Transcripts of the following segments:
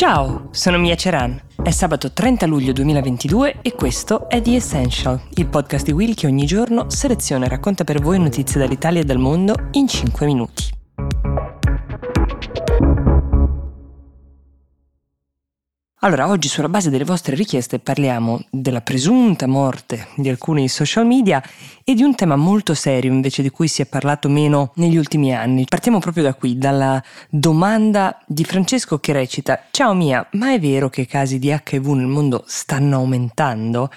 Ciao, sono Mia Ceran. È sabato 30 luglio 2022 e questo è The Essential, il podcast di Will che ogni giorno seleziona e racconta per voi notizie dall'Italia e dal mondo in 5 minuti. Allora, oggi sulla base delle vostre richieste parliamo della presunta morte di alcuni social media e di un tema molto serio invece di cui si è parlato meno negli ultimi anni. Partiamo proprio da qui, dalla domanda di Francesco che recita Ciao Mia, ma è vero che i casi di HIV nel mondo stanno aumentando?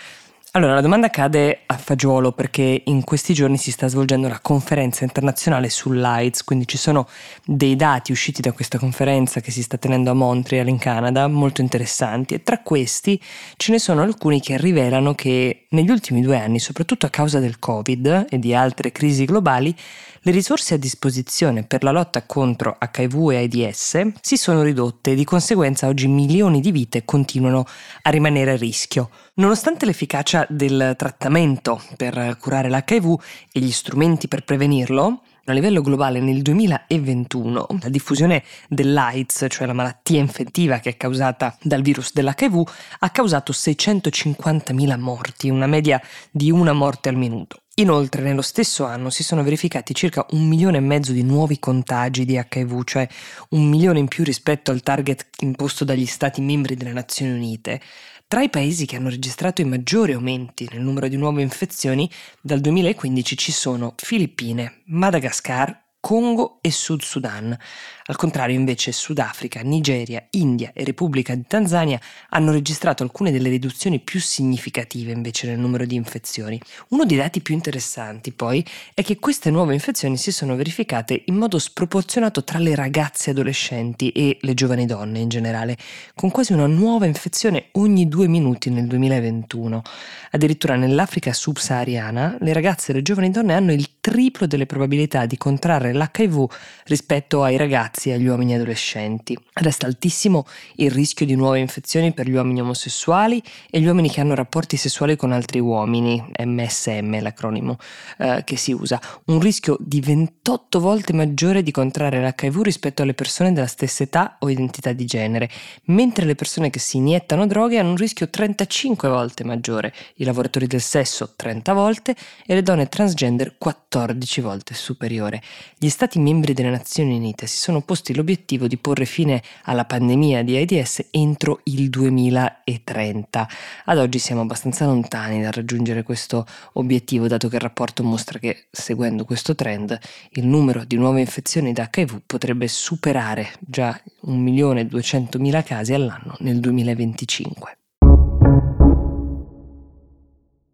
Allora, la domanda cade a fagiolo perché in questi giorni si sta svolgendo la conferenza internazionale sull'AIDS, quindi ci sono dei dati usciti da questa conferenza che si sta tenendo a Montreal in Canada, molto interessanti e tra questi ce ne sono alcuni che rivelano che negli ultimi due anni, soprattutto a causa del Covid e di altre crisi globali, le risorse a disposizione per la lotta contro HIV e AIDS si sono ridotte e di conseguenza oggi milioni di vite continuano a rimanere a rischio. Nonostante l'efficacia del trattamento per curare l'HIV e gli strumenti per prevenirlo, a livello globale nel 2021 la diffusione dell'AIDS, cioè la malattia infettiva che è causata dal virus dell'HIV, ha causato 650.000 morti, una media di una morte al minuto. Inoltre, nello stesso anno si sono verificati circa un milione e mezzo di nuovi contagi di HIV, cioè un milione in più rispetto al target imposto dagli Stati membri delle Nazioni Unite. Tra i paesi che hanno registrato i maggiori aumenti nel numero di nuove infezioni dal 2015 ci sono Filippine, Madagascar, Congo e Sud Sudan. Al contrario, invece, Sudafrica, Nigeria, India e Repubblica di Tanzania hanno registrato alcune delle riduzioni più significative invece nel numero di infezioni. Uno dei dati più interessanti, poi, è che queste nuove infezioni si sono verificate in modo sproporzionato tra le ragazze adolescenti e le giovani donne in generale, con quasi una nuova infezione ogni due minuti nel 2021. Addirittura nell'Africa subsahariana le ragazze e le giovani donne hanno il triplo delle probabilità di contrarre l'HIV rispetto ai ragazzi e agli uomini adolescenti. Resta altissimo il rischio di nuove infezioni per gli uomini omosessuali e gli uomini che hanno rapporti sessuali con altri uomini, MSM l'acronimo eh, che si usa, un rischio di 28 volte maggiore di contrarre l'HIV rispetto alle persone della stessa età o identità di genere, mentre le persone che si iniettano droghe hanno un rischio 35 volte maggiore, i lavoratori del sesso 30 volte e le donne transgender 14 volte superiore. Gli Stati membri delle Nazioni Unite si sono posti l'obiettivo di porre fine alla pandemia di AIDS entro il 2030. Ad oggi siamo abbastanza lontani dal raggiungere questo obiettivo, dato che il rapporto mostra che, seguendo questo trend, il numero di nuove infezioni da HIV potrebbe superare già 1.200.000 casi all'anno nel 2025.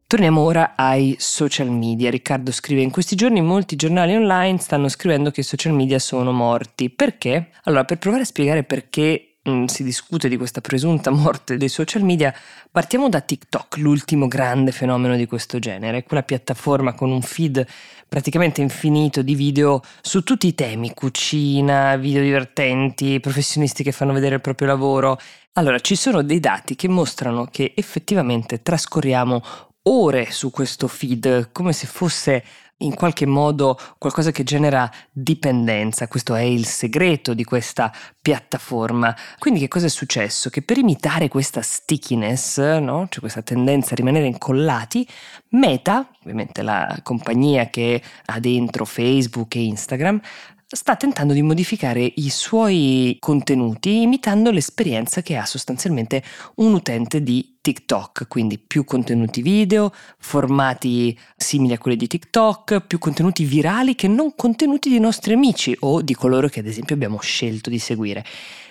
Torniamo ora ai social media. Riccardo scrive: In questi giorni molti giornali online stanno scrivendo che i social media sono morti. Perché? Allora, per provare a spiegare perché mm, si discute di questa presunta morte dei social media, partiamo da TikTok, l'ultimo grande fenomeno di questo genere, quella piattaforma con un feed praticamente infinito di video su tutti i temi, cucina, video divertenti, professionisti che fanno vedere il proprio lavoro. Allora, ci sono dei dati che mostrano che effettivamente trascorriamo ore su questo feed, come se fosse in qualche modo qualcosa che genera dipendenza. Questo è il segreto di questa piattaforma. Quindi che cosa è successo? Che per imitare questa stickiness, no? cioè questa tendenza a rimanere incollati, Meta, ovviamente la compagnia che ha dentro Facebook e Instagram, sta tentando di modificare i suoi contenuti imitando l'esperienza che ha sostanzialmente un utente di TikTok, quindi più contenuti video, formati simili a quelli di TikTok, più contenuti virali che non contenuti dei nostri amici o di coloro che ad esempio abbiamo scelto di seguire.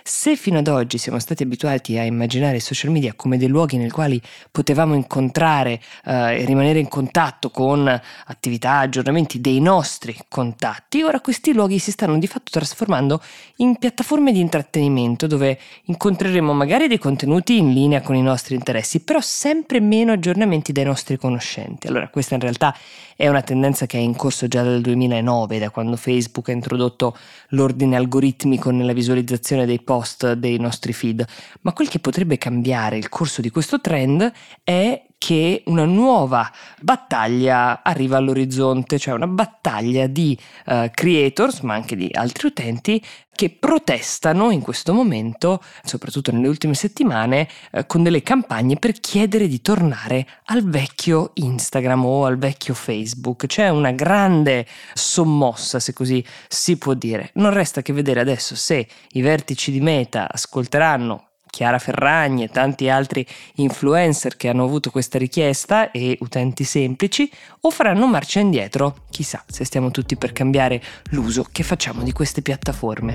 Se fino ad oggi siamo stati abituati a immaginare i social media come dei luoghi nei quali potevamo incontrare eh, e rimanere in contatto con attività, aggiornamenti dei nostri contatti, ora questi luoghi si stanno di fatto trasformando in piattaforme di intrattenimento dove incontreremo magari dei contenuti in linea con i nostri interessi, però sempre meno aggiornamenti dai nostri conoscenti. Allora, questa in realtà è una tendenza che è in corso già dal 2009, da quando Facebook ha introdotto l'ordine algoritmico nella visualizzazione dei post dei nostri feed, ma quel che potrebbe cambiare il corso di questo trend è che una nuova battaglia arriva all'orizzonte, cioè una battaglia di uh, creators, ma anche di altri utenti, che protestano in questo momento, soprattutto nelle ultime settimane, eh, con delle campagne per chiedere di tornare al vecchio Instagram o al vecchio Facebook. C'è una grande sommossa, se così si può dire. Non resta che vedere adesso se i vertici di Meta ascolteranno Chiara Ferragni e tanti altri influencer che hanno avuto questa richiesta e utenti semplici o faranno marcia indietro, chissà se stiamo tutti per cambiare l'uso che facciamo di queste piattaforme.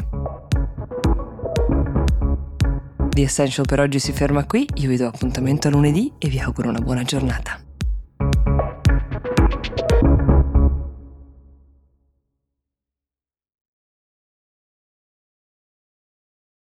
The Essential per oggi si ferma qui, io vi do appuntamento a lunedì e vi auguro una buona giornata.